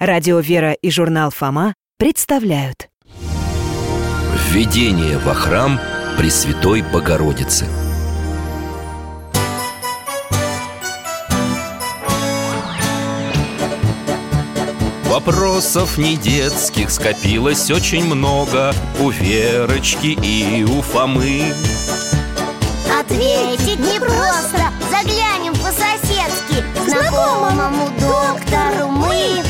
Радио «Вера» и журнал «Фома» представляют. Введение во храм Пресвятой Богородицы. Вопросов не детских скопилось очень много У Верочки и у Фомы. Ответить непросто. Заглянем по-соседски. Знакомому доктору мы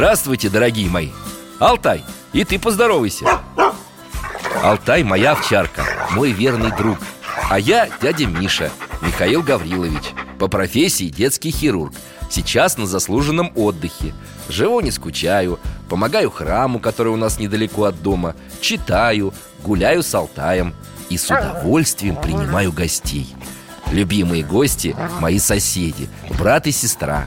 Здравствуйте, дорогие мои. Алтай, и ты поздоровайся. Алтай моя овчарка, мой верный друг. А я дядя Миша, Михаил Гаврилович По профессии детский хирург. Сейчас на заслуженном отдыхе. Живу не скучаю Помогаю храму, который у нас недалеко от дома Читаю, гуляю с Алтаем И с удовольствием принимаю гостей. Любимые гости – мои соседи Брат и сестра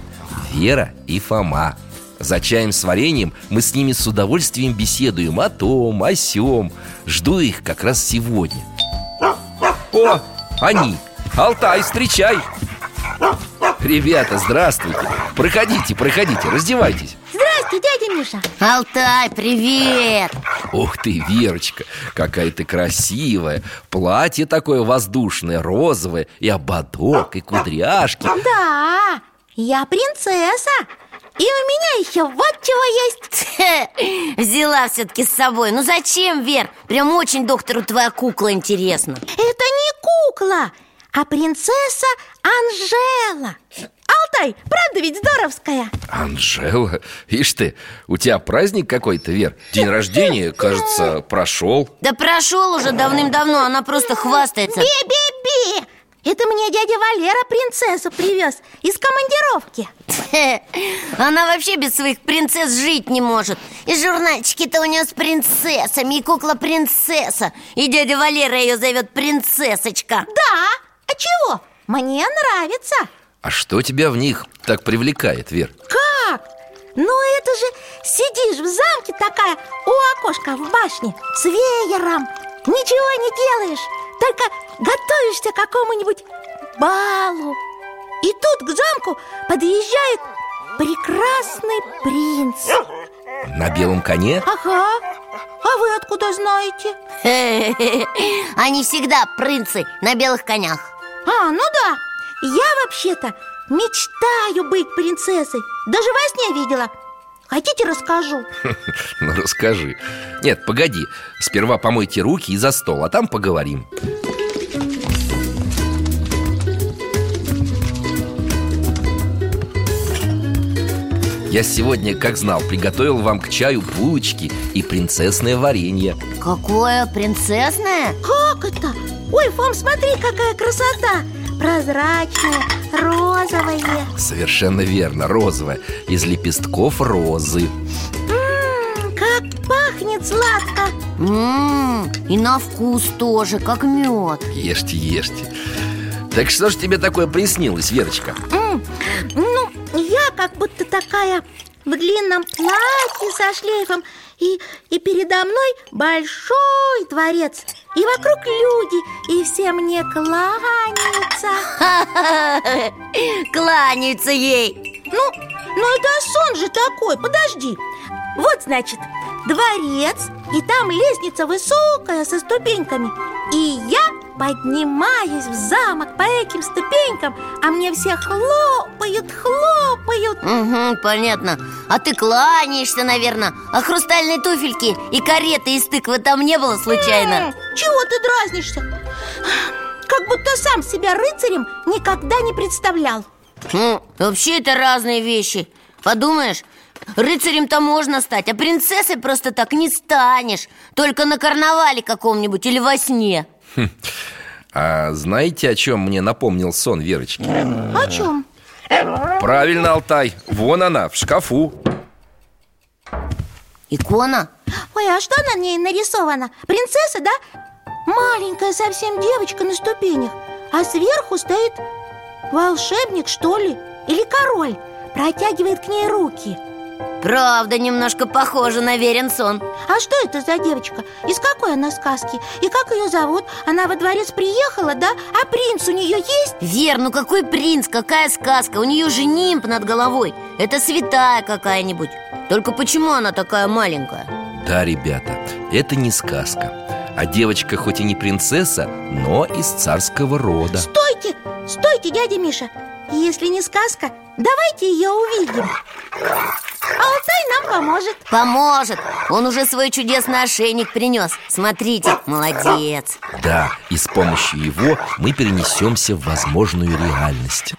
Вера и Фома за чаем с вареньем мы с ними с удовольствием беседуем о том, о сём Жду их как раз сегодня О, они! Алтай, встречай! Ребята, здравствуйте! Проходите, проходите, раздевайтесь Здрасте, дядя Миша Алтай, привет! Ух ты, Верочка, какая ты красивая Платье такое воздушное, розовое И ободок, и кудряшки Да, я принцесса И у меня еще вот чего есть. Взяла все-таки с собой. Ну зачем, Вер? Прям очень доктору твоя кукла интересна. Это не кукла, а принцесса Анжела. Алтай, правда ведь здоровская? Анжела, ишь ты, у тебя праздник какой-то, Вер. День рождения, кажется, прошел Да прошел уже давным-давно, она просто хвастается. Би-би-би! Это мне дядя Валера принцессу привез из командировки Она вообще без своих принцесс жить не может И журнальчики-то у нее с принцессами И кукла-принцесса И дядя Валера ее зовет принцессочка Да, а чего? Мне нравится А что тебя в них так привлекает, Вер? Как? Ну это же сидишь в замке такая у окошка в башне С веером Ничего не делаешь Только готовишься к какому-нибудь балу. И тут к замку подъезжает прекрасный принц. На белом коне? Ага, а вы откуда знаете? Они всегда принцы на белых конях. А, ну да, я вообще-то мечтаю быть принцессой. Даже во сне видела. Хотите, расскажу? Ну, расскажи. Нет, погоди. Сперва помойте руки и за стол, а там поговорим Я сегодня, как знал, приготовил вам к чаю булочки и принцессное варенье. Какое принцессное? Как это? Ой, Фом, смотри, какая красота! Прозрачная, розовая Совершенно верно, розовое. Из лепестков розы. М-м, Как пахнет сладко! Ммм, и на вкус тоже, как мед. Ешьте, ешьте. Так что ж тебе такое приснилось, Верочка? М, Ну, я как будто такая в длинном платье со шлейфом и, и передо мной большой дворец И вокруг люди, и все мне кланяются. Кланяются ей. Ну, ну это сон же такой, подожди. Вот, значит, дворец, и там лестница высокая со ступеньками И я поднимаюсь в замок по этим ступенькам А мне все хлопают, хлопают. Угу, понятно. А ты кланяешься, наверное А хрустальной туфельки и кареты из тыквы там не было случайно? М, Чего ты дразнишься? Как будто сам себя рыцарем никогда не представлял. Ну, вообще это разные вещи. Подумаешь, рыцарем-то можно стать А принцессой просто так не станешь. Только на карнавале каком-нибудь или во сне А знаете, о чем мне напомнил сон Верочки? О чем? Правильно, Алтай, вон она, в шкафу Икона? Ой, а что на ней нарисовано? Принцесса, да? Маленькая совсем девочка на ступенях А сверху стоит волшебник, что ли? Или король Протягивает к ней руки Правда, немножко похоже на верен сон А что это за девочка? Из какой она сказки? И как ее зовут? Она во дворец приехала, да? А принц у нее есть? Вер, ну какой принц, какая сказка У нее же нимб над головой Это святая какая-нибудь Только почему она такая маленькая? Да, ребята, это не сказка А девочка хоть и не принцесса, но из царского рода Стойте, стойте, дядя Миша Если не сказка, давайте ее увидим. Алтай нам поможет. Поможет. Он уже свой чудесный ошейник принес Смотрите, молодец. Да, и с помощью его мы перенесемся в возможную реальность.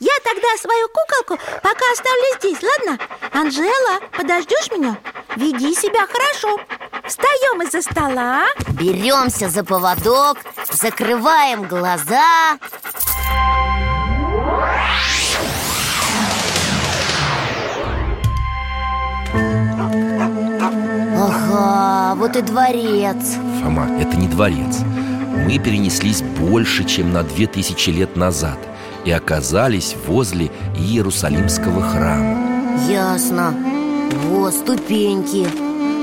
Я тогда свою куколку пока оставлю здесь, ладно? Анжела, подождешь меня? Веди себя хорошо. Встаем из-за стола. Беремся за поводок Закрываем глаза Ага, вот и дворец. Фома, это не дворец. Мы перенеслись больше, чем на две тысячи лет назад И оказались возле Иерусалимского храма. Ясно. Вот ступеньки.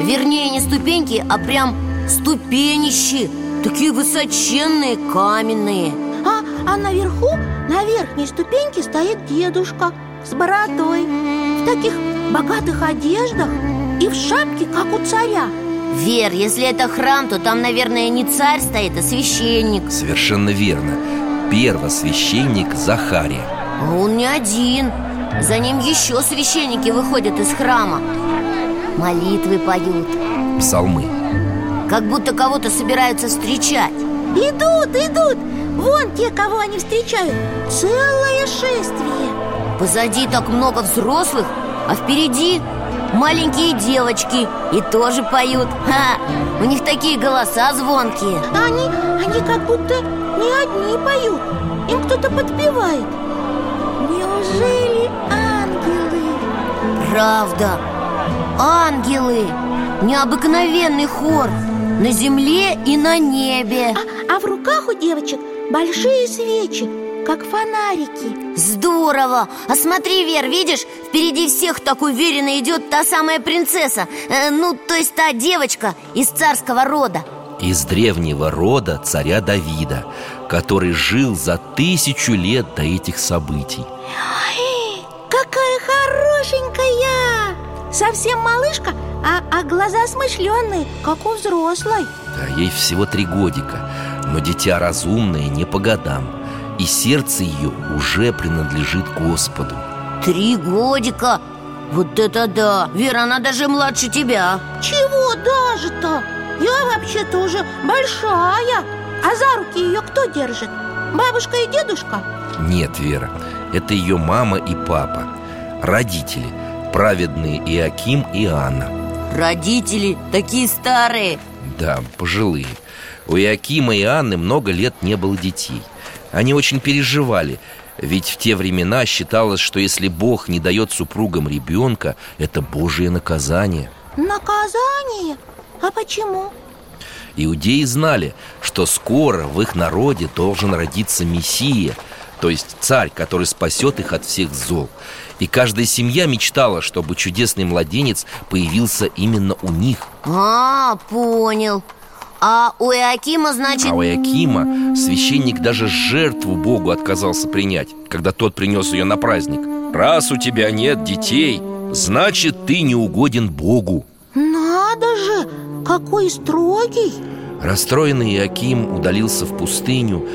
Вернее, не ступеньки, а прям ступенищи. Такие высоченные, каменные. А, а наверху, на верхней ступеньке стоит дедушка с бородой В таких богатых одеждах и в шапке, как у царя. Вер, если это храм, то там, наверное, не царь стоит, а священник. Совершенно верно. Первосвященник Захария. А он не один. За ним еще священники выходят из храма. Молитвы поют. Псалмы. Как будто кого-то собираются встречать. Идут, идут. Вон те, кого они встречают. Целое шествие. Позади так много взрослых, а впереди маленькие девочки И тоже поют. Ха! У них такие голоса звонкие. Они, они как будто не одни поют. Им кто-то подпевает. Неужели ангелы? Правда. Ангелы. Необыкновенный хор. На земле и на небе. А, а в руках у девочек большие свечи, как фонарики Здорово! А смотри, Вер, видишь, впереди всех так уверенно идет та самая принцесса. Э, Ну, то есть та девочка из царского рода. Из древнего рода царя Давида Который жил за тысячу лет до этих событий. Ой, какая хорошенькая! Совсем малышка, а, а глаза смышленные, как у взрослой. Да, ей всего три годика Но дитя разумное не по годам И сердце ее уже принадлежит Господу. Три годика? Вот это да! Вера, она даже младше тебя. Чего даже-то? Я вообще-то уже большая. А за руки ее кто держит? Бабушка и дедушка? Нет, Вера, это ее мама и папа. Родители, праведные Иаким и Анна. Родители такие старые. Да, пожилые. У Иакима и Анны много лет не было детей Они очень переживали Ведь в те времена считалось, что если Бог не дает супругам ребенка Это Божие наказание Наказание? А почему? Иудеи знали, что скоро в их народе должен родиться Мессия То есть царь, который спасет их от всех зол И каждая семья мечтала, чтобы чудесный младенец появился именно у них А, понял А у Иакима, значит... А у Иакима священник даже жертву Богу отказался принять Когда тот принес ее на праздник Раз у тебя нет детей, значит ты не угоден Богу Надо же, какой строгий Расстроенный Иаким удалился в пустыню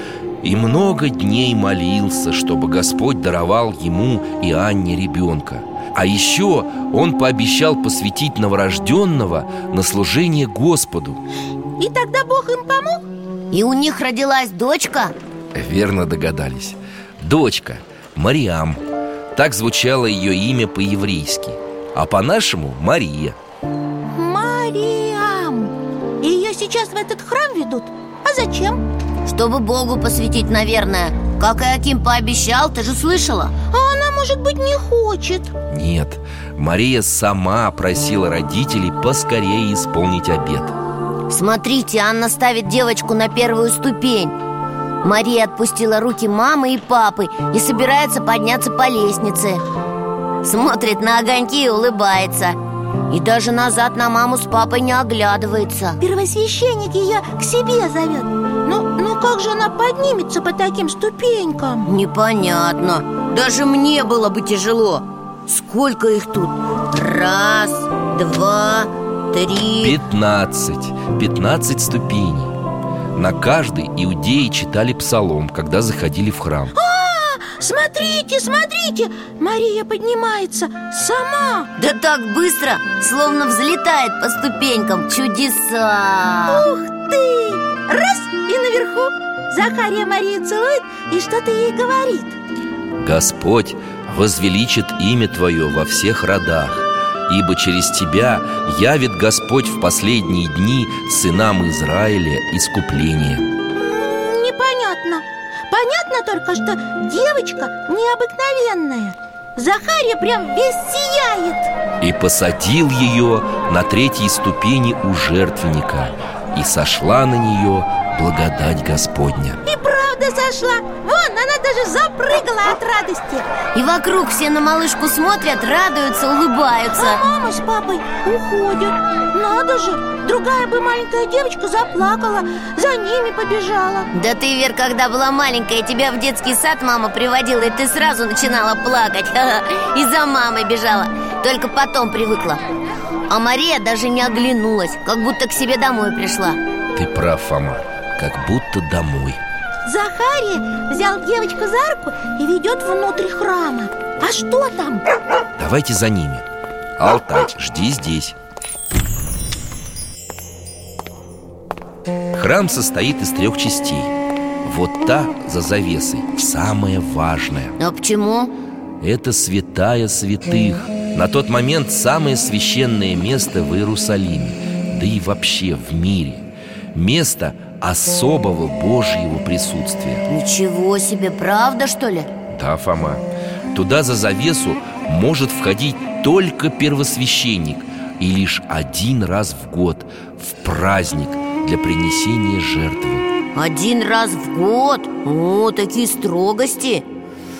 и много дней молился, чтобы Господь даровал ему и Анне ребенка. А еще он пообещал посвятить новорожденного на служение Господу. И тогда Бог им помог? И у них родилась дочка? Верно догадались. Дочка, Мариам. Так звучало ее имя по-еврейски. А по-нашему Мария. Мариам. И ее сейчас в этот храм ведут? А зачем? Чтобы Богу посвятить, наверное Как Иаким пообещал, ты же слышала А она, может быть, не хочет Нет, Мария сама просила родителей поскорее исполнить обет Смотрите, Анна ставит девочку на первую ступень. Мария отпустила руки мамы и папы И собирается подняться по лестнице. Смотрит на огоньки и улыбается. И даже назад на маму с папой не оглядывается. Первосвященник ее к себе зовет Ну, ну как же она поднимется по таким ступенькам? Непонятно. Даже мне было бы тяжело. Сколько их тут? Раз, два, три. Пятнадцать. Пятнадцать ступеней. На каждой иудеи читали псалом, когда заходили в храм. Смотрите, смотрите, Мария поднимается сама. Да так быстро, словно взлетает по ступенькам. Чудеса! Ух ты! Раз и наверху. Захария Марию целует и что-то ей говорит. Господь возвеличит имя Твое во всех родах Ибо через Тебя явит Господь в последние дни сынам Израиля искупление Непонятно. Понятно только, что девочка необыкновенная. Захария прям весь сияет. И посадил ее на третьей ступени у жертвенника И сошла на нее благодать Господня И правда сошла? Вон, она даже запрыгала от радости. И вокруг все на малышку смотрят, радуются, улыбаются. А мама с папой уходят. Надо же, другая бы маленькая девочка заплакала За ними побежала. Да ты, Вер, когда была маленькая, тебя в детский сад мама приводила И ты сразу начинала плакать. И за мамой бежала. Только потом привыкла. А Мария даже не оглянулась Как будто к себе домой пришла. Ты прав, Фома, как будто домой Захария взял девочку за руку и ведет внутрь храма. А что там? Давайте за ними. Алтай, жди здесь. Храм состоит из трех частей. Вот та за завесой, самая важная. А почему? Это святая святых. На тот момент самое священное место в Иерусалиме Да и вообще в мире. Место особого Божьего присутствия. Ничего себе, правда что ли? Да, Фома. Туда за завесу может входить только первосвященник И лишь один раз в год В праздник для принесения жертвы. Один раз в год? О, такие строгости.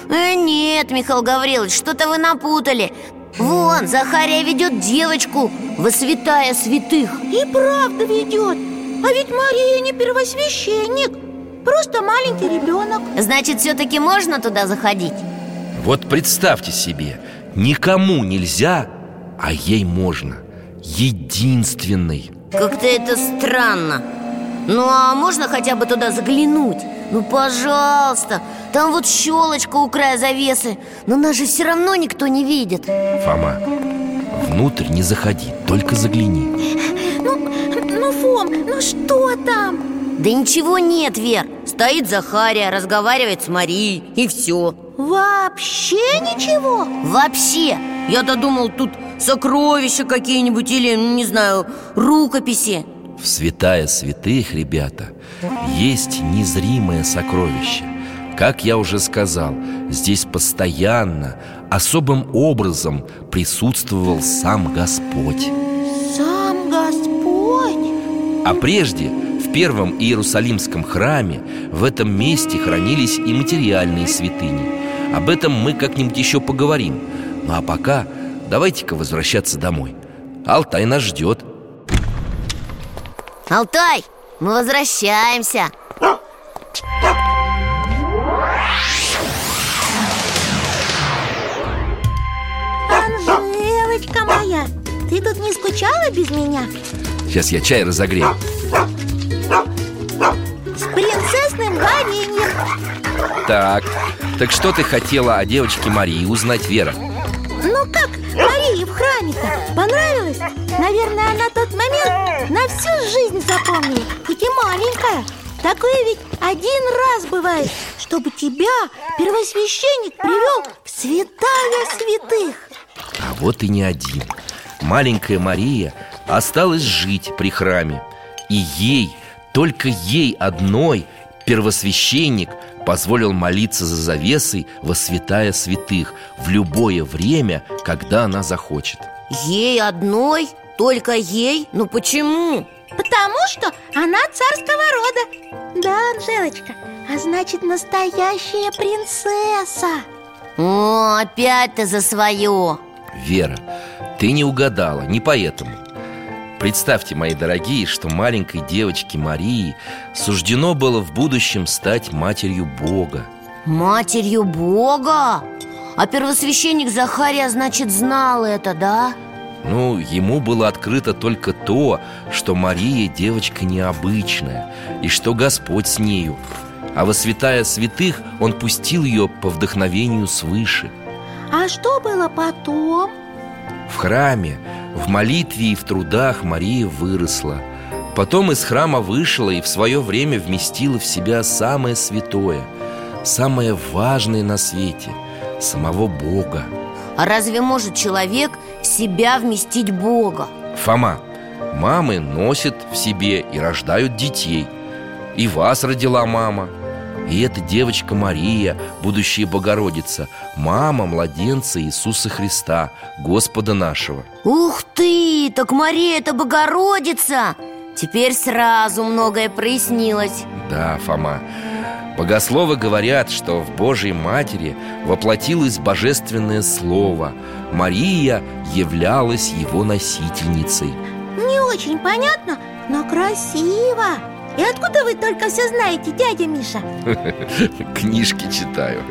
Э, Нет, Михаил Гаврилович, что-то вы напутали. Вон, Захария ведет девочку во святая святых. И правда ведет А ведь Мария не первосвященник Просто маленький ребенок. Значит, все-таки можно туда заходить? Вот представьте себе Никому нельзя, а ей можно. Единственной. Как-то это странно. Ну а можно хотя бы туда заглянуть? Ну пожалуйста Там вот щелочка у края завесы. Но нас же все равно никто не видит. Фома, внутрь не заходи, только загляни. Ну, ну Фом, ну что там? Да ничего нет, Вер. Стоит Захария, разговаривает с Марией И все Вообще ничего? Вообще? Я-то думал, тут сокровища какие-нибудь Или, не знаю, рукописи. В святая святых, ребята, есть незримое сокровище. Как я уже сказал, здесь постоянно, особым образом присутствовал сам Господь Сам Господь А прежде, в первом Иерусалимском храме В этом месте хранились и материальные святыни. Об этом мы как-нибудь еще поговорим. Ну а пока давайте-ка возвращаться домой. Алтай нас ждет. Алтай, мы возвращаемся. Анжелочка моя, ты тут не скучала без меня? Сейчас я чай разогрею. С принцессным вареньем. Так, так что ты хотела о девочке Марии узнать, Вера? Ну как, Марии в храме-то понравилось? Наверное, она тот момент на всю жизнь запомнила. Хоть и маленькая. Такое ведь один раз бывает, чтобы тебя первосвященник привел в святая святых. А вот и не один. Маленькая Мария – осталась жить при храме И ей, только ей одной первосвященник позволил молиться за завесой во святая святых В любое время, когда она захочет Ей одной? Только ей? Ну почему? Потому что она царского рода Да, Анжелочка, а значит настоящая принцесса О, опять ты за свое Вера, ты не угадала, не поэтому Представьте, мои дорогие, что маленькой девочке Марии суждено было в будущем стать матерью Бога Матерью Бога? А первосвященник Захария, значит, знал это, да? Ну, ему было открыто только то, что Мария девочка необычная И что Господь с нею А во святая святых он пустил ее по вдохновению свыше А что было потом? В храме, в молитве и в трудах Мария выросла. Потом из храма вышла и в свое время вместила в себя самое святое Самое важное на свете – самого Бога. А разве может человек в себя вместить Бога? Фома, мамы носят в себе и рождают детей. И вас родила мама И эта девочка Мария, будущая Богородица Мама младенца Иисуса Христа, Господа нашего. Ух ты! Так Мария это Богородица! Теперь сразу многое прояснилось. Да, Фома. Богословы говорят, что в Божьей Матери воплотилось божественное Слово. Мария являлась его носительницей. Не очень понятно, но красиво И откуда вы только все знаете, дядя Миша? Книжки читаю.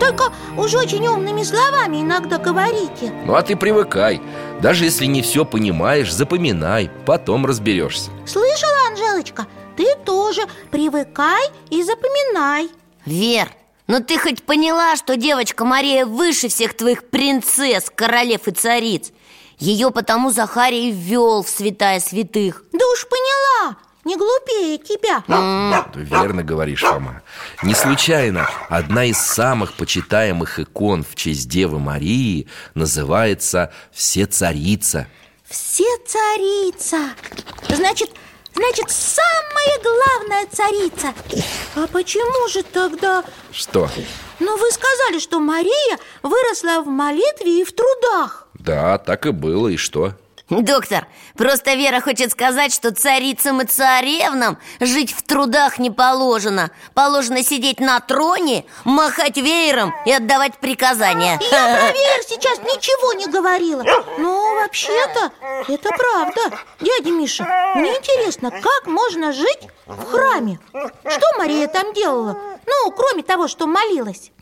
Только уж очень умными словами иногда говорите. Ну а ты привыкай. Даже если не все понимаешь, запоминай Потом разберешься Слышала, Анжелочка? Ты тоже привыкай и запоминай. Вер, ну ты хоть поняла, что девочка Мария выше всех твоих принцесс, королев и цариц? Ее потому Захарий ввел в святая святых. Да уж поняла, не глупее тебя. Ты верно говоришь, Фома Не случайно одна из самых почитаемых икон в честь Девы Марии Называется «Все-царица» Все царица Значит, значит, самая главная царица. А почему же тогда... Что? Ну, вы сказали, что Мария выросла в молитве и в трудах. Да, так и было, и что? Доктор, просто Вера хочет сказать, что царицам и царевнам жить в трудах не положено. Положено сидеть на троне, махать веером и отдавать приказания. Я про Вер сейчас ничего не говорила. Ну, вообще-то, это правда. Дядя Миша, мне интересно, как можно жить в храме? Что Мария там делала? Ну, кроме того, что молилась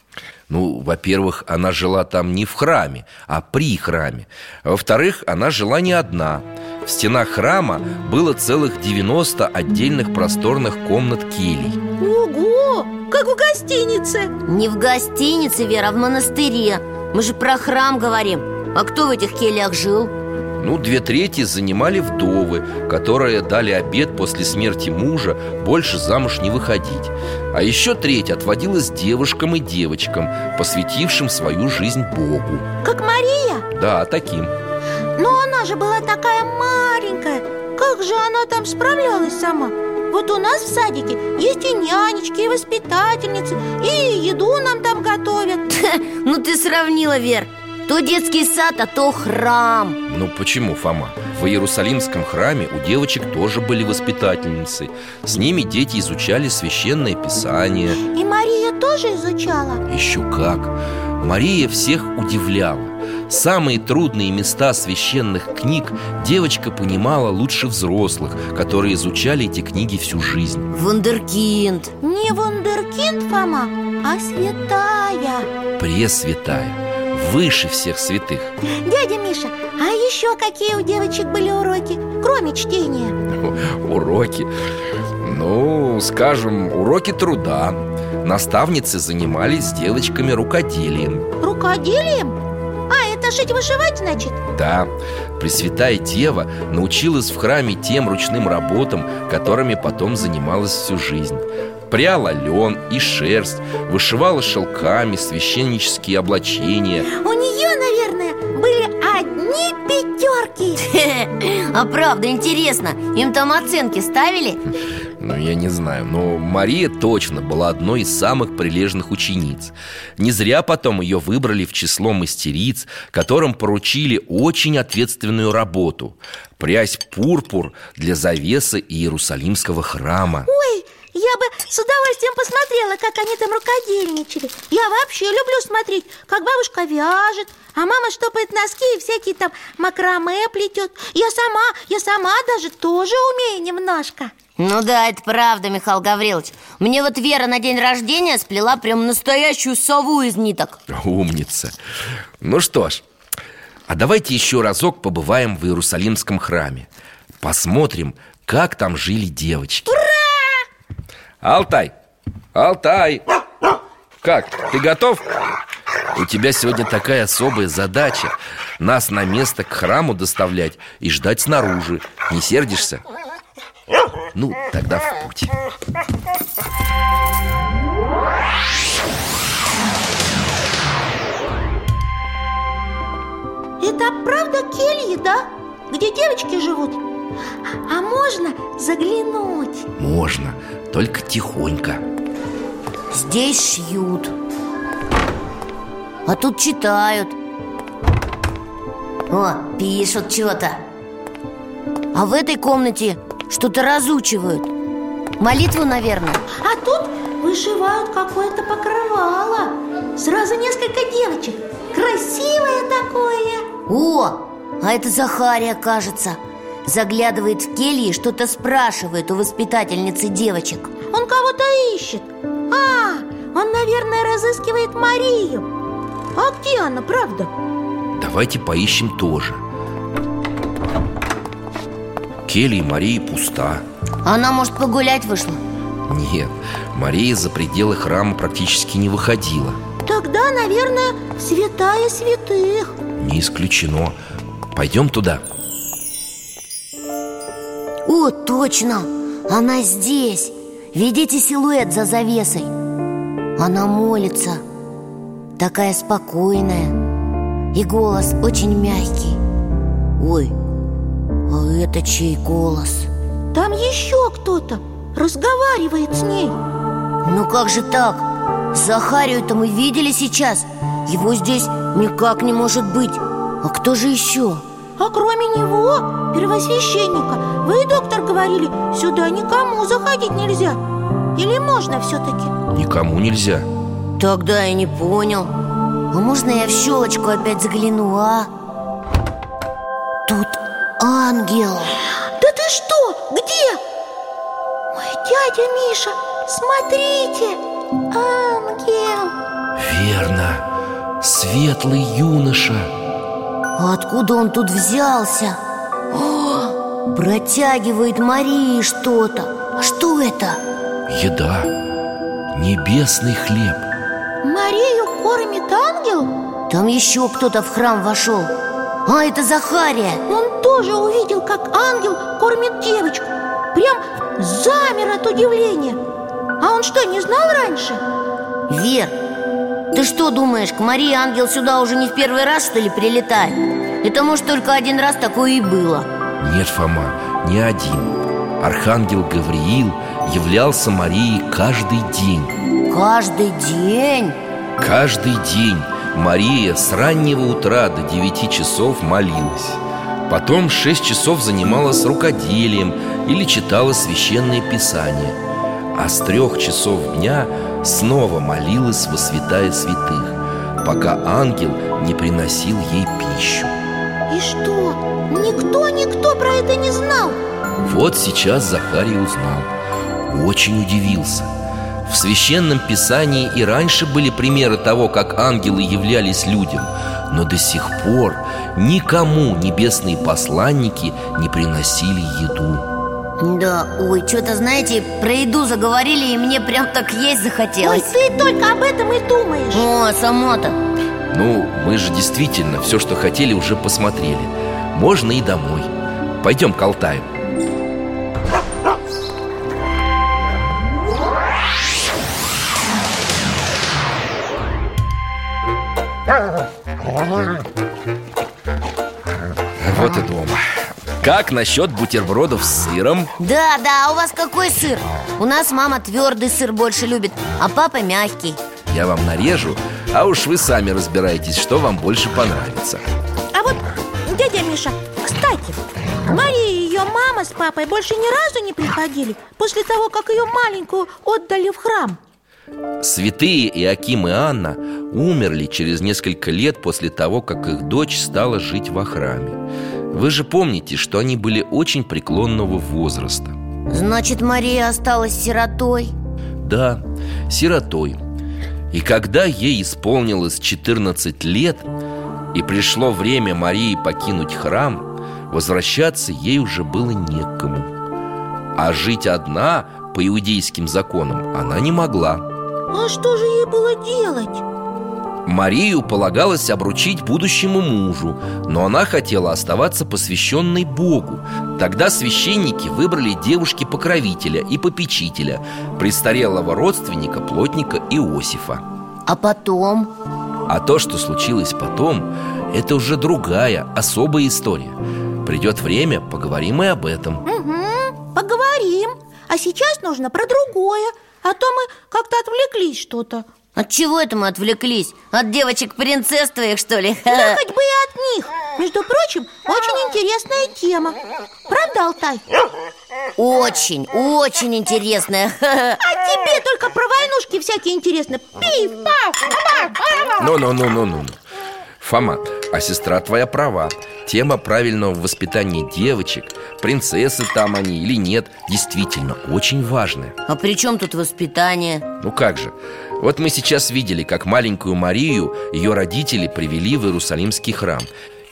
Ну, во-первых, она жила там не в храме, а при храме. Во-вторых, она жила не одна. В стенах храма было целых 90 отдельных просторных комнат келей Ого, как в гостинице! Не в гостинице, Вера, а в монастыре. Мы же про храм говорим. А кто в этих кельях жил? Ну, две трети занимали вдовы, которые дали обед после смерти мужа больше замуж не выходить. А еще треть отводилась девушкам и девочкам, посвятившим свою жизнь Богу. Как Мария? Да, таким. Но она же была такая маленькая. Как же она там справлялась сама? Вот у нас в садике есть и нянечки, и воспитательницы И еду нам там готовят. Ну ты сравнила, Вер То детский сад, а то храм. Ну почему, Фома? В Иерусалимском храме у девочек тоже были воспитательницы. С ними дети изучали священное писание. И Мария тоже изучала? Еще как! Мария всех удивляла. Самые трудные места священных книг девочка понимала лучше взрослых, которые изучали эти книги всю жизнь. Вундеркинд. Не вундеркинд, Фома, а святая. Пресвятая, выше всех святых Дядя Миша, а еще какие у девочек были уроки, кроме чтения? Уроки Ну, скажем, уроки труда Наставницы занимались с девочками рукоделием Рукоделием? А, это шить-вышивать, значит? Да, Пресвятая Дева научилась в храме тем ручным работам, которыми потом занималась всю жизнь Пряла лен и шерсть, вышивала шелками священнические облачения. У нее, наверное, были одни пятерки А правда, интересно, им там оценки ставили? Ну, я не знаю, но Мария точно была одной из самых прилежных учениц. Не зря потом ее выбрали в число мастериц, которым поручили очень ответственную работу Прясь пурпур для завесы Иерусалимского храма. Ой, я бы с удовольствием посмотрела, как они там рукодельничали. Я вообще люблю смотреть, как бабушка вяжет А мама штопает носки и всякие там макраме плетет. Я сама, я сама даже тоже умею немножко. Ну да, это правда, Михаил Гаврилович. Мне вот Вера на день рождения сплела прям настоящую сову из ниток. Умница. Ну что ж, а давайте еще разок побываем в Иерусалимском храме. Посмотрим, как там жили девочки. Ура! Алтай! Алтай! Как, ты готов? У тебя сегодня такая особая задача Нас на место к храму доставлять и ждать снаружи Не сердишься? Ну, тогда в путь Это правда кельи, да? Где девочки живут? А можно заглянуть? Можно, только тихонько. Здесь шьют. А тут читают. О, пишут что-то А в этой комнате что-то разучивают. Молитву, наверное. А тут вышивают какое-то покрывало. Сразу несколько девочек. Красивое такое. О, а это Захария, кажется Заглядывает в кельи и что-то спрашивает у воспитательницы девочек. Он кого-то ищет. А, он, наверное, разыскивает Марию. А где она, правда? Давайте поищем тоже. Келья Марии пуста. Она, может, погулять вышла? Нет, Мария за пределы храма практически не выходила. Тогда, наверное, святая святых. Не исключено. Пойдем туда О, точно! Она здесь! Видите силуэт за завесой? Она молится Такая спокойная И голос очень мягкий Ой, а это чей голос? Там еще кто-то разговаривает с ней Ну как же так? Захарию-то мы видели сейчас Его здесь никак не может быть А кто же еще? А кроме него, первосвященника Вы, доктор, говорили, сюда никому заходить нельзя Или можно все-таки? Никому нельзя Тогда я не понял А можно я в щелочку опять загляну, а? Тут ангел Да ты что? Где? Ой, дядя Миша, смотрите Ангел Верно, светлый юноша А откуда он тут взялся? Протягивает Марии что-то А что это? Еда, небесный хлеб Марию кормит ангел? Там еще кто-то в храм вошел А, это Захария Он тоже увидел, как ангел кормит девочку Прям замер от удивления А он что, не знал раньше? Вер, ты что думаешь, к Марии ангел сюда уже не в первый раз, что ли, прилетает? Это, может, только один раз такое и было Нет, Фома, не один. Архангел Гавриил являлся Марии каждый день. Каждый день? Каждый день Мария с раннего утра до 9 часов молилась. Потом 6 часов занималась рукоделием или читала священное писание А с трех часов дня снова молилась во святая святых Пока ангел не приносил ей пищу. И что? Никто, никто про это не знал. Вот сейчас Захарий узнал. Очень удивился. В священном писании и раньше были примеры того, как ангелы являлись людям. Но до сих пор никому небесные посланники не приносили еду. Да, ой, что-то, знаете, про еду заговорили, и мне прям так есть Ой, захотелось ты только об этом и думаешь. О, само-то Ну, мы же действительно все, что хотели, уже посмотрели Можно и домой. Пойдем к Алтаю Вот и дома Как насчет бутербродов с сыром? Да, да, а у вас какой сыр? У нас мама твердый сыр больше любит, а папа мягкий. Я вам нарежу, а уж вы сами разбирайтесь, что вам больше понравится дядя Миша, кстати Мария и ее мама с папой больше ни разу не приходили После того, как ее маленькую отдали в храм. Святые Иаким и Анна умерли через несколько лет после того, как их дочь стала жить во храме. Вы же помните, что они были очень преклонного возраста. Значит, Мария осталась сиротой? Да, сиротой. И когда ей исполнилось 14 лет И пришло время Марии покинуть храм Возвращаться ей уже было некому А жить одна по иудейским законам она не могла А что же ей было делать? Марию полагалось обручить будущему мужу Но она хотела оставаться посвященной Богу Тогда священники выбрали девушки-покровителя и попечителя Престарелого родственника плотника Иосифа А потом? А то, что случилось потом, это уже другая, особая история. Придет время, поговорим и об этом. Угу, поговорим. А сейчас нужно про другое. А то мы как-то отвлеклись что-то От чего это мы отвлеклись? От девочек-принцесс твоих, что ли? Да хоть бы и от них. Между прочим, очень интересная тема. Правда, Алтай? Очень, очень интересная. А тебе только про войнушки всякие интересны. Пиф, паф, паф, Ну-ну-ну-ну-ну Фома, а сестра твоя права. Тема правильного воспитания девочек Принцессы там они или нет Действительно очень важная. А при чем тут воспитание? Ну как же. Вот мы сейчас видели, как маленькую Марию Ее родители привели в Иерусалимский храм.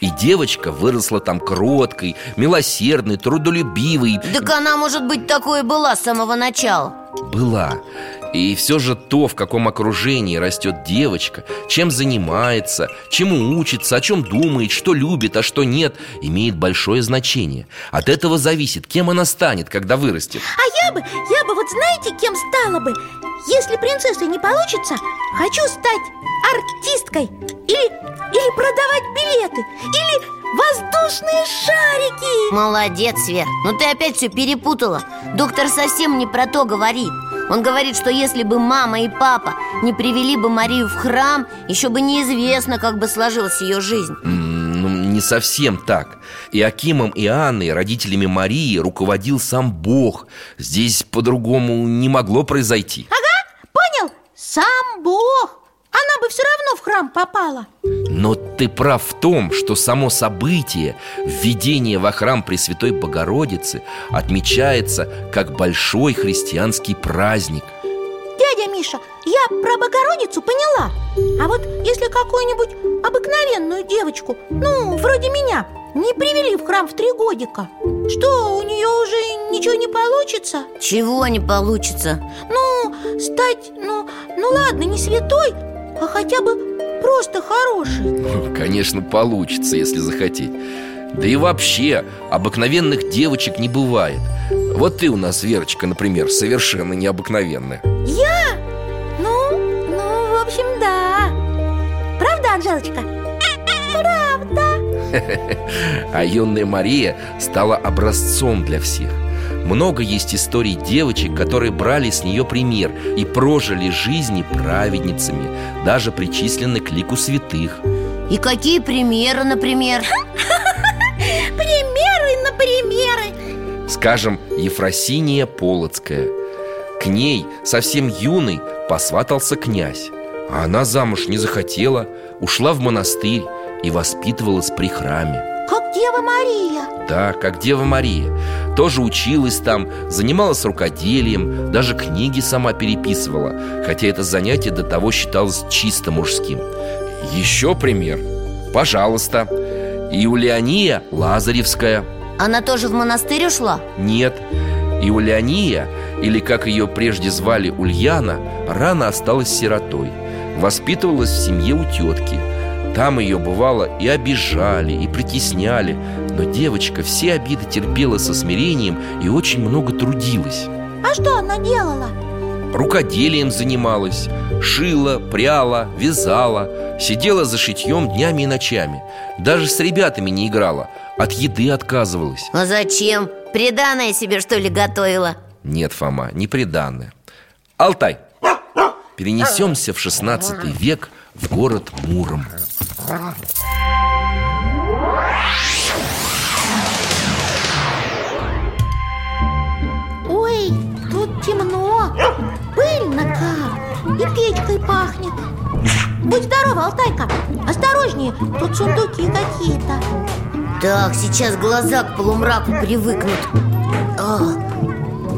И девочка выросла там кроткой, милосердной, трудолюбивой. Так она, может быть, такой и была с самого начала? Была И все же то, в каком окружении растет девочка Чем занимается, чему учится, о чем думает, что любит, а что нет Имеет большое значение. От этого зависит, кем она станет, когда вырастет. А я бы, я бы вот знаете, кем стала бы? Если принцессой не получится, хочу стать артисткой Или, или продавать билеты Или воздушные шарики. Молодец, Свер, но ты опять все перепутала. Доктор совсем не про то говорит Он говорит, что если бы мама и папа не привели бы Марию в храм Еще бы неизвестно, как бы сложилась ее жизнь. Ну, не совсем так. И Акимом и Анной, родителями Марии, руководил сам Бог. Здесь по-другому не могло произойти. Понял? Сам Бог Она бы все равно в храм попала Но ты прав в том, что само событие Введение во храм Пресвятой Богородицы Отмечается как большой христианский праздник Дядя Миша, я про Богородицу поняла А вот если какую-нибудь обыкновенную девочку Ну, вроде меня Не привели в храм в три годика Что, у нее уже ничего не получится? Чего не получится? Ну, стать, ну, ну ладно, не святой А хотя бы просто хорошей Ну, Конечно, получится, если захотеть. Да и вообще, обыкновенных девочек не бывает. Вот ты у нас, Верочка, например, совершенно необыкновенная. Я? Ну, ну, в общем, да. Правда, Анжелочка? Правда. А юная Мария стала образцом для всех много есть историй девочек, которые брали с нее пример и прожили жизни праведницами, даже причислены к лику святых. И какие примеры, например? Примеры на примеры Скажем, Ефросиния Полоцкая. К ней, совсем юной, посватался князь. А она замуж не захотела, ушла в монастырь и воспитывалась при храме. Как Дева Мария Да, как Дева Мария Тоже училась там, занималась рукоделием Даже книги сама переписывала Хотя это занятие до того считалось чисто мужским. Еще пример. Пожалуйста. Иулиания Лазаревская. Она тоже в монастырь ушла? Нет. И Ульяния, или как ее прежде звали Ульяна, рано осталась сиротой. Воспитывалась в семье у тетки Там ее бывало и обижали, и притесняли. Но девочка все обиды терпела со смирением и очень много трудилась. А что она делала? Рукоделием занималась. Шила, пряла, вязала. Сидела за шитьем днями и ночами. Даже с ребятами не играла. От еды отказывалась. А зачем? Приданное себе, что ли, готовила? Нет, Фома, не приданное Алтай, перенесемся в 16 век в город Муром. Ой, тут темно. Пыльно как. И печкой пахнет. Будь здорова, Алтайка. Осторожнее, тут сундуки какие-то. Так, сейчас глаза к полумраку привыкнут. А,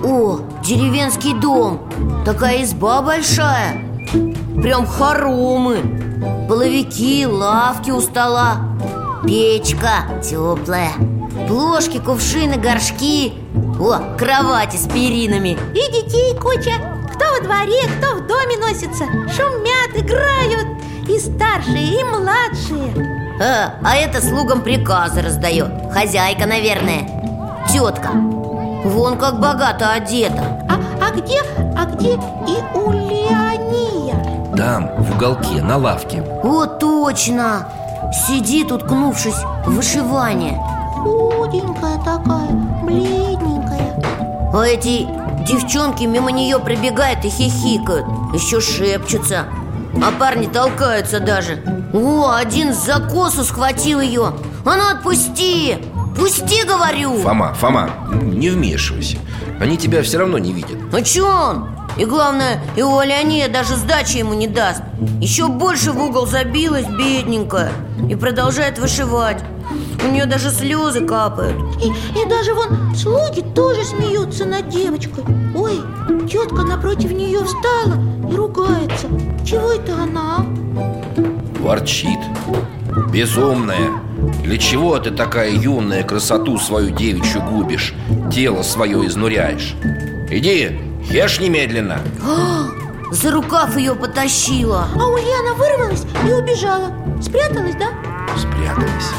О, деревенский дом. Такая изба большая Прям хоромы. Половики, лавки у стола. Печка теплая. Плошки, кувшины, горшки. О, кровати с перинами. И детей куча. Кто во дворе, кто в доме носится. Шумят, играют. И старшие, и младшие. А, а это слугам приказы раздает. Хозяйка, наверное. Тетка. Вон как богато одета где, а где и Ульяния? Там, в уголке, на лавке. О, точно! Сидит, уткнувшись в вышивание. Худенькая такая, бледненькая. А эти девчонки мимо нее пробегают и хихикают. Еще шепчутся. А парни толкаются даже. О, один за косу схватил ее. А ну отпусти! Пусти, говорю! Фома, Фома, не вмешивайся Они тебя все равно не видят. А че он? И главное, его Леония даже сдачи ему не даст. Еще больше в угол забилась, бедненькая И продолжает вышивать. У нее даже слезы капают. И, и даже вон слуги тоже смеются над девочкой. Ой, тетка напротив нее встала и ругается. Чего это она? Ворчит. Безумная Для чего ты такая юная красоту свою девичью губишь? Тело свое изнуряешь. Иди, ешь немедленно. За рукав ее потащила. А Ульяна вырвалась и убежала. Спряталась, да? Спряталась.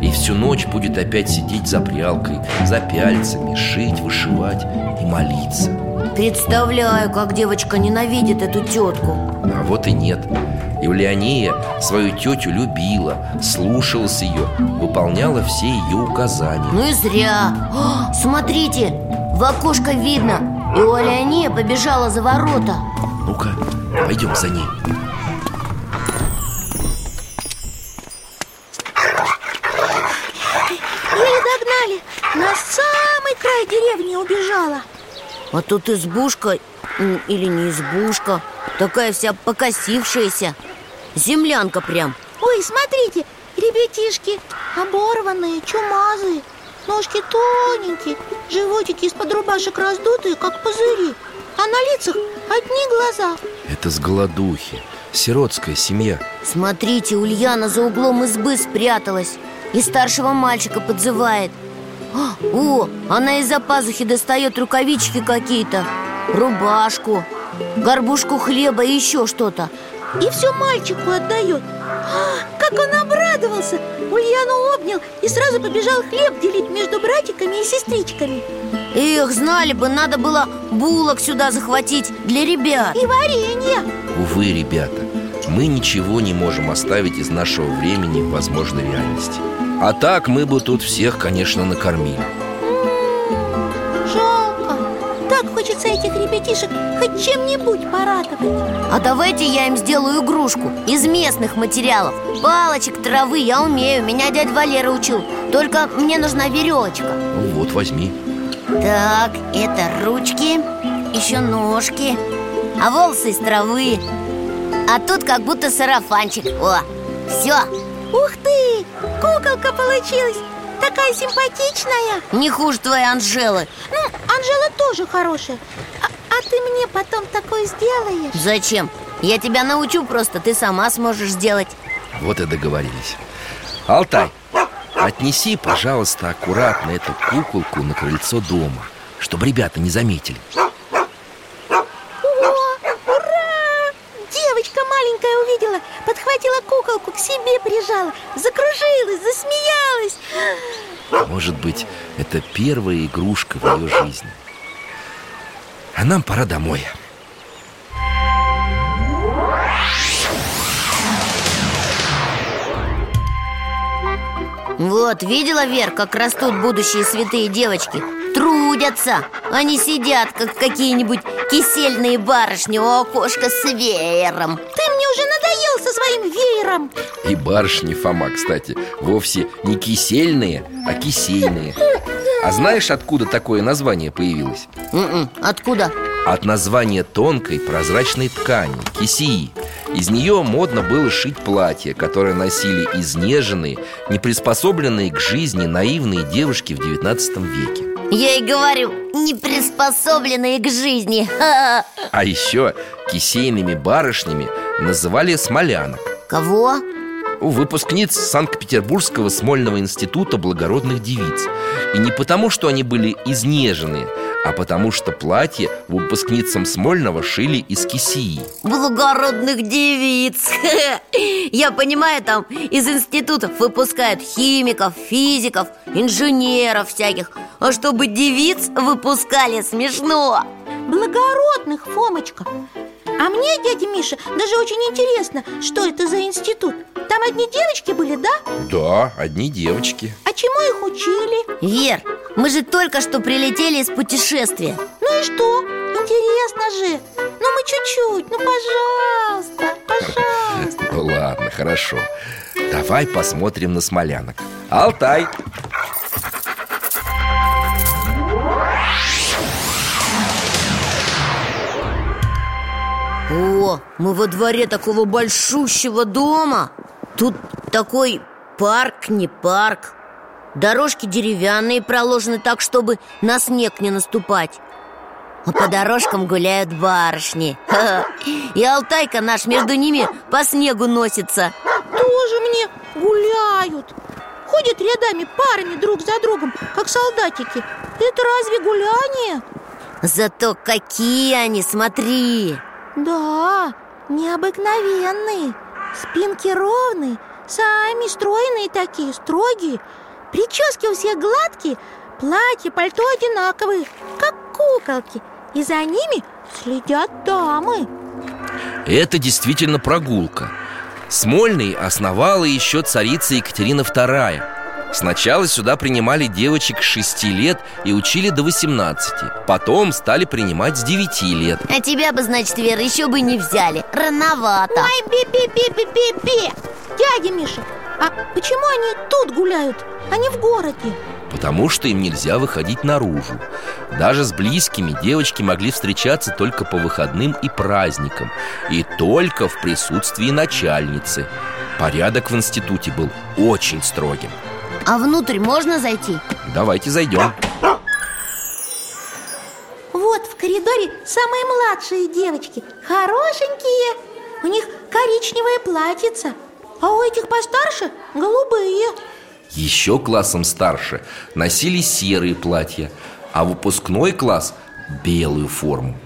И всю ночь будет опять сидеть за прялкой За пяльцами, шить, вышивать и молиться. Представляю, как девочка ненавидит эту тетку. А вот и нет Евлеония свою тетю любила, слушалась ее, выполняла все ее указания. Ну и зря. О, Смотрите, в окошко видно. И Леония побежала за ворота. Ну-ка, пойдем за ней. Еле догнали. На самый край деревни убежала. А тут избушка или не избушка Такая вся покосившаяся Землянка прям. Ой, смотрите, ребятишки Оборванные, чумазые Ножки тоненькие Животики из-под рубашек раздутые, как пузыри А на лицах одни глаза. Это с голодухи, сиротская семья. Смотрите, Ульяна за углом избы спряталась И старшего мальчика подзывает. А, О, она из-за пазухи достает рукавички какие-то Рубашку Горбушку хлеба и еще что-то И все мальчику отдает а, Как он обрадовался! Ульяну обнял и сразу побежал хлеб делить между братиками и сестричками. Эх, знали бы, надо было булок сюда захватить для ребят. И варенье. Увы, ребята, мы ничего не можем оставить из нашего времени в возможной реальности. А так мы бы тут всех, конечно, накормили Так хочется этих ребятишек хоть чем-нибудь порадовать. А давайте я им сделаю игрушку из местных материалов. Палочек, травы я умею, меня дядя Валера учил. Только мне нужна веревочка. Ну вот, возьми. Так, это ручки, еще ножки А волосы из травы. А тут как будто сарафанчик. О, все, Ух ты! Куколка получилась! Такая симпатичная! Не хуже твоей Анжелы. Ну, Анжела тоже хорошая а, а ты мне потом такой сделаешь? Зачем? Я тебя научу просто, ты сама сможешь сделать Вот и договорились Алтай, отнеси, пожалуйста, аккуратно эту куколку на крыльцо дома чтобы ребята не заметили О, ура! Девочка маленькая увидела, подхватила куколку, к себе прижала Закружилась, засмеялась. Может быть, это первая игрушка в ее жизни? А нам пора домой. Вот, видела, Вер, как растут будущие святые девочки? Трудятся. Они сидят, как какие-нибудь кисельные барышни у окошка с веером. Ты мне уже надоел со своим веером. И барышни, Фома, кстати, вовсе не кисельные, а кисейные. А знаешь, откуда такое название появилось? М-м, Откуда? От названия тонкой прозрачной ткани – кисии. Из нее модно было шить платья, которые носили изнеженные, неприспособленные к жизни наивные девушки в XIX веке Я и говорю, не приспособленные к жизни. А еще кисейными барышнями называли смолянок Кого? У выпускниц Санкт-Петербургского Смольного института благородных девиц. И не потому, что они были изнеженные А потому, что платье выпускницам Смольного шили из кисии. Благородных девиц. Я понимаю, там из институтов выпускают химиков, физиков, инженеров всяких. А чтобы девиц выпускали, смешно. Благородных, Фомочка А мне, дядя Миша, даже очень интересно, что это за институт. Там одни девочки были, да? Да, одни девочки. А чему их учили? Вер, мы же только что прилетели из путешествия. Ну и что? Интересно же. Ну мы чуть-чуть, ну пожалуйста, пожалуйста. Ну ладно, хорошо. Давай посмотрим на смолянок. Алтай, О, мы во дворе такого большущего дома. Тут такой парк, не парк. Дорожки деревянные проложены так, чтобы на снег не наступать. А по дорожкам гуляют барышни. И Алтайка наш между ними по снегу носится. Тоже мне гуляют. Ходят рядами парами друг за другом, как солдатики. Это разве гуляние? Зато какие они, смотри Да, необыкновенные Спинки ровные, сами стройные такие, строгие. Прически у всех гладкие, платья, пальто одинаковые, как куколки. И за ними следят дамы. Это действительно прогулка. Смольный основала еще царица Екатерина II Сначала сюда принимали девочек с 6 лет и учили до 18 Потом стали принимать с 9 лет. А тебя бы, значит, Вера, еще бы не взяли. Рановато. Ой, би-би-би-би-би-би Дядя Миша, а почему они тут гуляют, а не в городе? Потому что им нельзя выходить наружу. Даже с близкими девочки могли встречаться только по выходным и праздникам. И только в присутствии начальницы. Порядок в институте был очень строгим А внутрь можно зайти? Давайте зайдем. Вот в коридоре самые младшие девочки. Хорошенькие. У них коричневое платьице А у этих постарше голубые. Еще классом старше носили серые платья А выпускной класс – белую форму.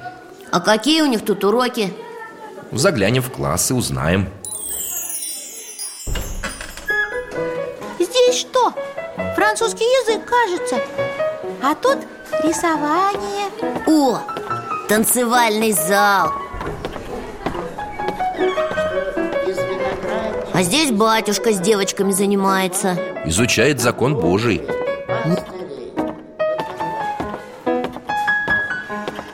А какие у них тут уроки? Заглянем в класс и узнаем что? Французский язык, кажется. А тут рисование. О, танцевальный зал. А здесь батюшка с девочками занимается. Изучает закон Божий.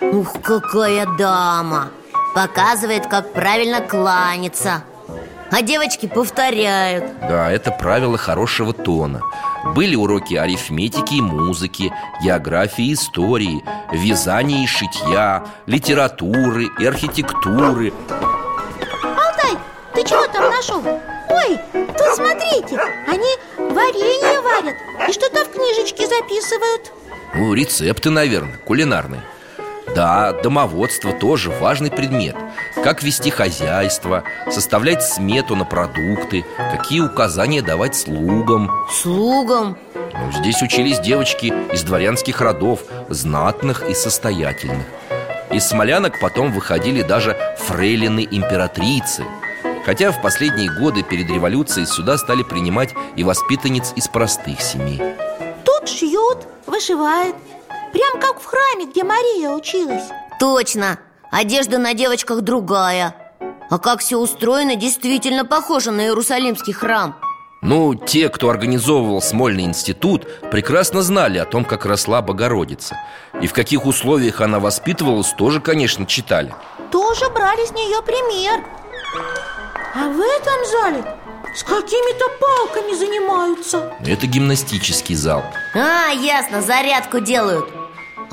Ух, какая дама. Показывает, как правильно кланяться А девочки повторяют. Да, это правило хорошего тона. Были уроки арифметики и музыки, географии и истории Вязания и шитья, литературы и архитектуры. Алтай, ты чего там нашел? Ой, тут смотрите, они варенье варят И что-то в книжечке записывают. Ну, рецепты, наверное, кулинарные Да, домоводство тоже важный предмет. Как вести хозяйство, составлять смету на продукты Какие указания давать слугам. Слугам? Ну, здесь учились девочки из дворянских родов, знатных и состоятельных. Из смолянок потом выходили даже фрейлины императрицы. Хотя в последние годы перед революцией сюда стали принимать и воспитанниц из простых семей. Тут шьют, вышивают Прям как в храме, где Мария училась. Точно, одежда на девочках другая. А как все устроено, действительно похоже на Иерусалимский храм. Ну, те, кто организовывал Смольный институт, прекрасно знали о том, как росла Богородица. И в каких условиях она воспитывалась, тоже, конечно, читали. Тоже брали с нее пример. А в этом зале с какими-то палками занимаются. Это гимнастический зал. А, ясно, зарядку делают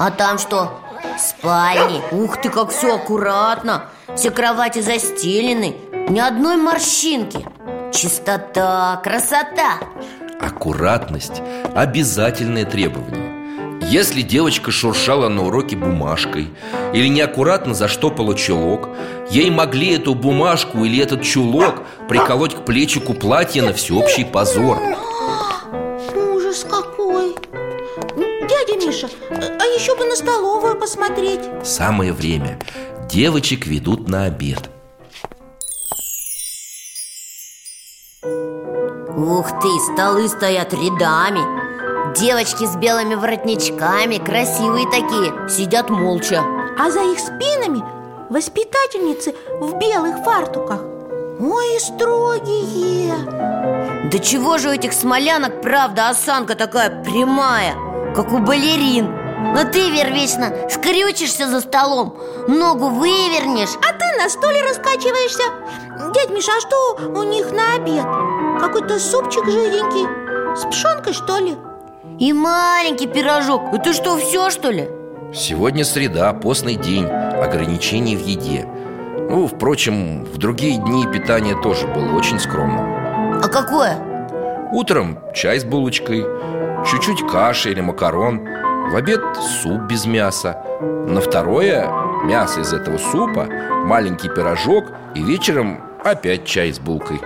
А там что? Спальни. Ух ты, как все аккуратно. Все кровати застелены. Ни одной морщинки. Чистота, красота. Аккуратность – обязательное требование. Если девочка шуршала на уроке бумажкой Или неаккуратно заштопала чулок Ей могли эту бумажку или этот чулок Приколоть к плечику платья на всеобщий позор еще бы на столовую посмотреть. Самое время. Девочек ведут на обед. Ух ты, столы стоят рядами. Девочки с белыми воротничками, красивые такие, сидят молча. А за их спинами воспитательницы в белых фартуках. Ой, строгие. Да чего же у этих смолянок, правда, осанка такая прямая, как у балерин Но ты, Вер, вечно скрючишься за столом, ногу вывернешь А ты на стуле раскачиваешься Дядь Миша, а что у них на обед? Какой-то супчик жиденький С пшенкой, что ли? И маленький пирожок Это что, все, что ли? Сегодня среда, постный день, ограничений в еде Ну, впрочем, в другие дни питание тоже было очень скромным А какое? Утром чай с булочкой, чуть-чуть каши или макарон В обед суп без мяса. На второе мясо из этого супа, маленький пирожок И вечером опять чай с булкой.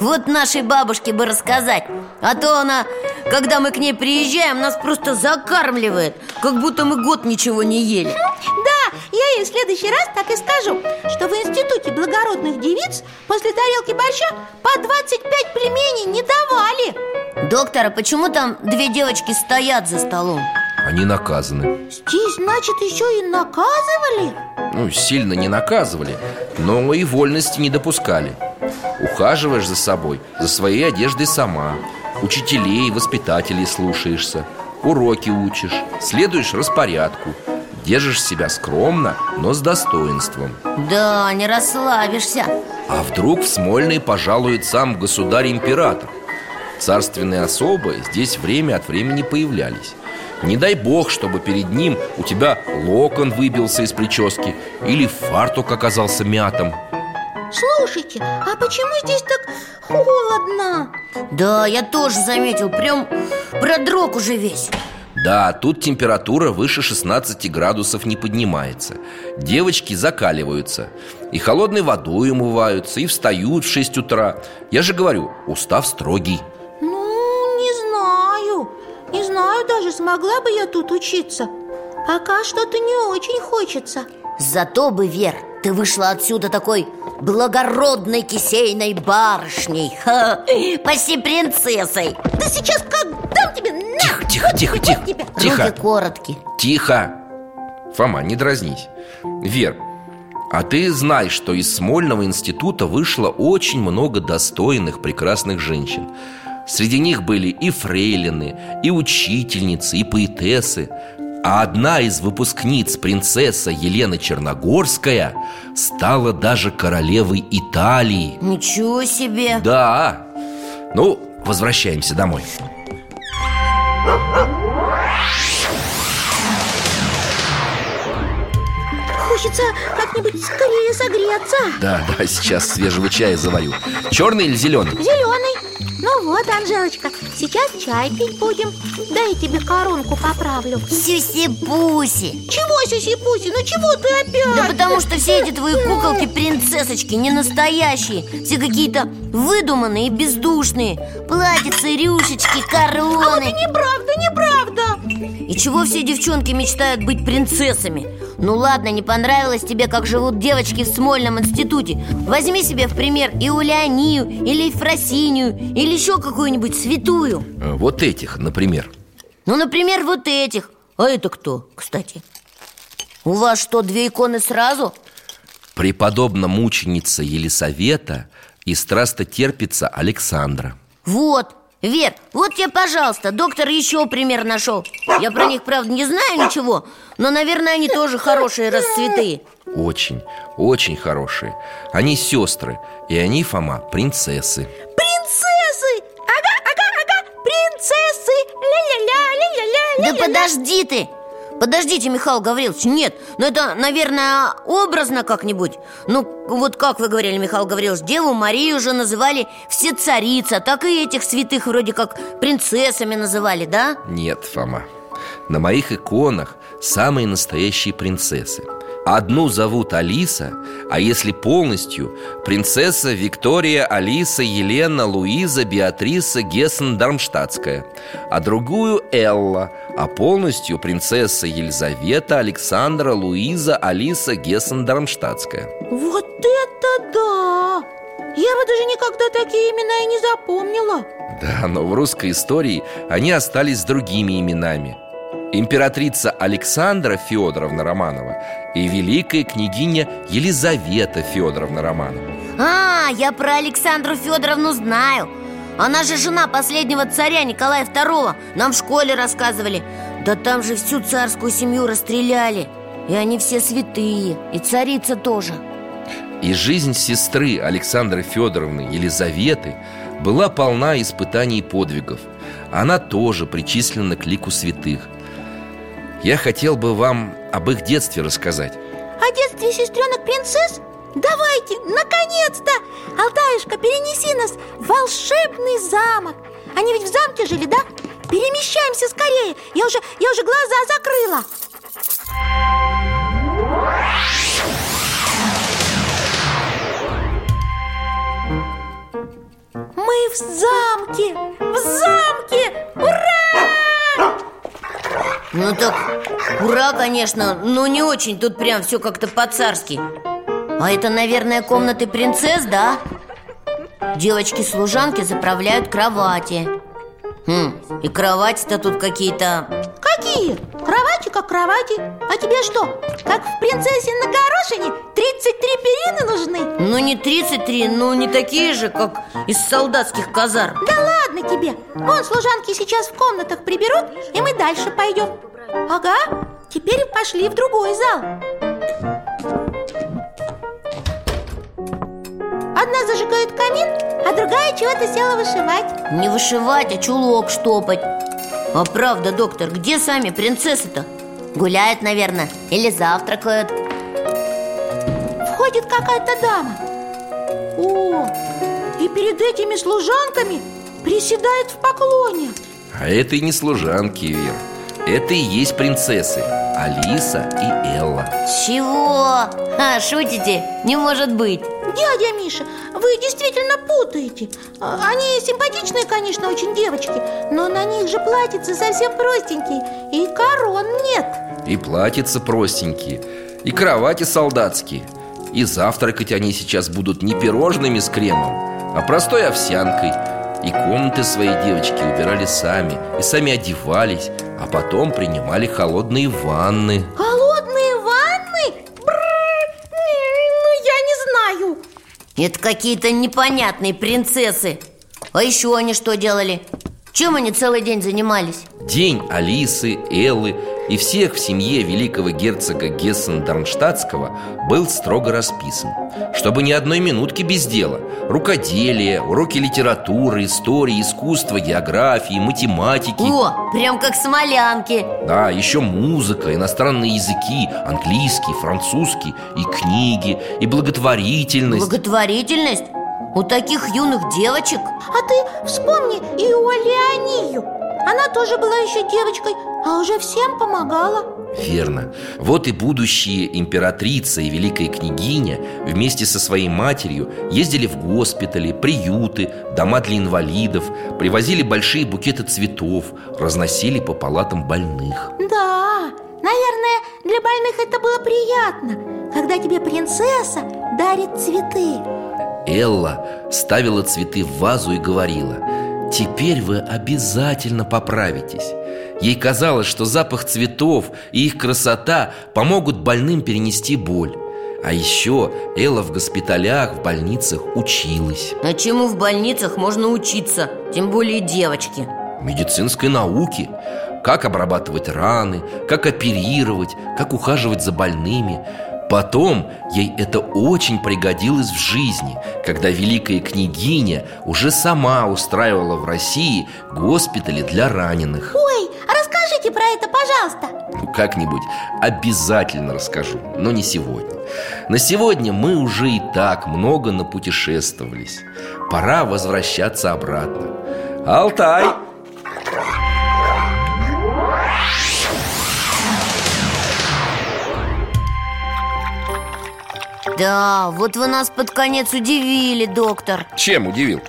Вот нашей бабушке бы рассказать А то она, когда мы к ней приезжаем, нас просто закармливает Как будто мы год ничего не ели. Да, я ей в следующий раз так и скажу Что в институте благородных девиц После тарелки борща по 25 пельменей не давали. Доктор, а почему там две девочки стоят за столом? Они наказаны. Здесь, значит, еще и наказывали? Ну, сильно не наказывали, но и вольности не допускали. Ухаживаешь за собой, за своей одеждой сама. Учителей, воспитателей слушаешься Уроки учишь, следуешь распорядку. Держишь себя скромно, но с достоинством. Да, не расслабишься. А вдруг в Смольный пожалует сам государь-император? Царственные особы здесь время от времени появлялись Не дай бог, чтобы перед ним у тебя локон выбился из прически Или фартук оказался мятым. Слушайте, а почему здесь так холодно? Да, я тоже заметил, прям продрог уже весь. Да, тут температура выше 16 градусов не поднимается. Девочки закаливаются. И холодной водой умываются, и встают в 6 утра. Я же говорю, устав строгий смогла бы я тут учиться? Пока что-то не очень хочется. Зато бы, Вер, ты вышла отсюда такой благородной кисейной барышней. Ха, Почти принцессой. Да сейчас как дам тебе на! Тихо, тихо, тихо, тебе. тихо. Руки короткие Тихо! Фома, не дразнись. Вер, а ты знаешь, что из Смольного института вышло очень много достойных, прекрасных женщин Среди них были и фрейлины, и учительницы, и поэтессы. А одна из выпускниц, принцесса Елена Черногорская Стала даже королевой Италии. Ничего себе! Да, ну, возвращаемся домой. Хочется как-нибудь скорее согреться. Да, да, сейчас свежего чая заварю. Черный или зеленый? Зеленый Ну вот, Анжелочка, сейчас чай пить будем. Дай я тебе коронку поправлю. Сюси-пуси. Чего, Сюси-Пуси, ну чего ты опять? Да потому что все эти твои куколки-принцессочки не настоящие. Все какие-то выдуманные и бездушные. Платьицы, рюшечки, А вот и короны неправда, неправда. И чего все девчонки мечтают быть принцессами? Ну ладно, не понравилось тебе, как живут девочки в Смольном институте. Возьми себе в пример Иулианию или Ефросинию Или еще какую-нибудь святую. Э, Вот этих, например. Ну, например, вот этих. А это кто, кстати? У вас что, две иконы сразу? Преподобна мученица Елисавета и страстотерпица Александра. Вот, Вер, вот тебе, пожалуйста, доктор еще пример нашел. Я про них, правда, не знаю ничего Но, наверное, они тоже хорошие, раз святые. Очень, очень хорошие. Они сестры, и они, Фома, Принцессы! Да подожди ты! Подождите, Михаил Гаврилович, нет Ну это, наверное, образно как-нибудь. Ну, вот как вы говорили, Михаил Гаврилович Деву Марию уже называли все царица Так и этих святых вроде как принцессами называли, да? Нет, Фома. На моих иконах самые настоящие принцессы. Одну зовут Алиса, а если полностью Принцесса Виктория, Алиса, Елена, Луиза, Беатриса, Гессен, Дармштадтская А другую Элла, а полностью принцесса Елизавета, Александра, Луиза, Алиса, Гессен, Дармштадтская. Вот это да! Я бы даже никогда такие имена и не запомнила. Да, но в русской истории они остались с другими именами. Императрица Александра Федоровна Романова и великая княгиня Елизавета Федоровна Романова. А, я про Александру Федоровну знаю Она же жена последнего царя Николая II Нам в школе рассказывали. Да там же всю царскую семью расстреляли. И они все святые И царица тоже. И жизнь сестры Александры Федоровны Елизаветы была полна испытаний и подвигов. Она тоже причислена к лику святых. Я хотел бы вам об их детстве рассказать. О детстве сестренок принцесс? Давайте, наконец-то! Алтаюшка, перенеси нас в волшебный замок Они ведь в замке жили, да? Перемещаемся скорее Я уже, я уже глаза закрыла Мы в замке! В замке! Ура! Ну так, ура, конечно, но не очень Тут прям все как-то по-царски А это, наверное, комнаты принцесс, да? Девочки-служанки заправляют кровати Хм, и кровати-то тут какие-то Какие? Кровати как кровати А тебе что, как в принцессе на горошине 33 перины нужны? Ну не 33, ну не такие же, как из солдатских казарм Да ладно тебе Вон служанки сейчас в комнатах приберут И мы дальше пойдем Ага, теперь пошли в другой зал Одна зажигает камин, а другая чего-то села вышивать. Не вышивать, а чулок штопать. А правда, доктор, где сами принцессы-то? Гуляют, наверное, или завтракают. Входит какая-то дама. О, и перед этими служанками приседает в поклоне. А это и не служанки, Вера Это и есть принцессы Алиса и Элла. Чего? А, шутите? Не может быть Дядя Миша, вы действительно путаете. А, Они симпатичные, конечно, очень девочки Но на них же платьица совсем простенькие И корон нет. И платьица простенькие И кровати солдатские И завтракать они сейчас будут не пирожными с кремом А простой овсянкой. И комнаты свои девочки убирали сами И сами одевались А потом принимали холодные ванны. Холодные ванны? Бррр, ну я не знаю Это какие-то непонятные принцессы А еще они что делали? Чем они целый день занимались? День Алисы, Эллы и всех в семье великого герцога Гессен-Дармштадтского был строго расписан. Чтобы ни одной минутки без дела. Рукоделие, уроки литературы, истории, искусства, географии, математики. О, прям как смолянки. Да, еще музыка, иностранные языки, английский, французский И книги, и благотворительность. Благотворительность? У таких юных девочек А ты вспомни и у Леонию Она тоже была еще девочкой, а уже всем помогала Верно. Вот и будущие императрица и великая княгиня вместе со своей матерью ездили в госпитали, приюты, дома для инвалидов, привозили большие букеты цветов, разносили по палатам больных. Да, наверное, для больных это было приятно Когда тебе принцесса дарит цветы Элла ставила цветы в вазу и говорила «Теперь вы обязательно поправитесь». Ей казалось, что запах цветов и их красота помогут больным перенести боль А еще Элла в госпиталях, в больницах училась А чему в больницах можно учиться? Тем более девочки Медицинской науки Как обрабатывать раны, как оперировать, как ухаживать за больными Потом ей это очень пригодилось в жизни Когда великая княгиня уже сама устраивала в России госпитали для раненых. Ой, а расскажите про это, пожалуйста. Ну, как-нибудь обязательно расскажу, но не сегодня. На сегодня мы уже и так много напутешествовались. Пора возвращаться обратно. Алтай! Да, вот вы нас под конец удивили, доктор. Чем удивил?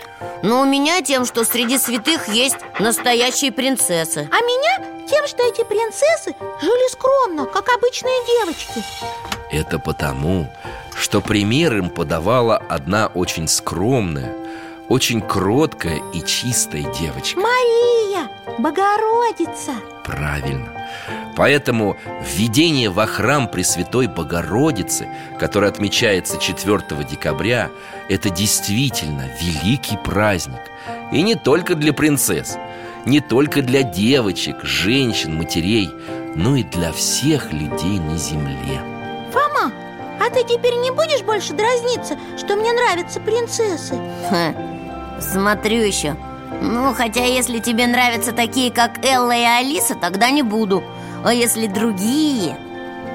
Но у меня тем, что среди святых есть настоящие принцессы. А меня тем, что эти принцессы жили скромно, как обычные девочки. Это потому, что пример им подавала одна очень скромная, очень кроткая и чистая девочка. Мария, Богородица. Правильно Поэтому введение во храм Пресвятой Богородицы, который отмечается 4 декабря, это действительно великий праздник. И не только для принцесс, не только для девочек, женщин, матерей, но и для всех людей на земле. Фома, а ты теперь не будешь больше дразниться, что мне нравятся принцессы? Ха, Смотрю еще Ну, хотя если тебе нравятся такие, как Элла и Алиса, тогда не буду А если другие?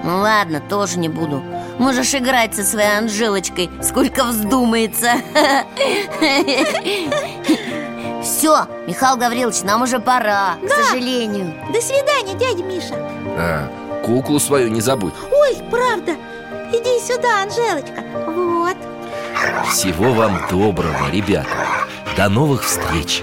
Ну ладно, тоже не буду. Можешь играть со своей Анжелочкой, сколько вздумается. Все, Михаил Гаврилович, нам уже пора, к сожалению. До свидания, дядя Миша. А, куклу свою не забудь. Ой, правда. Иди сюда, Анжелочка. Вот. Всего вам доброго, ребята. До новых встреч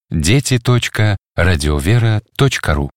дети.радиовера.ру.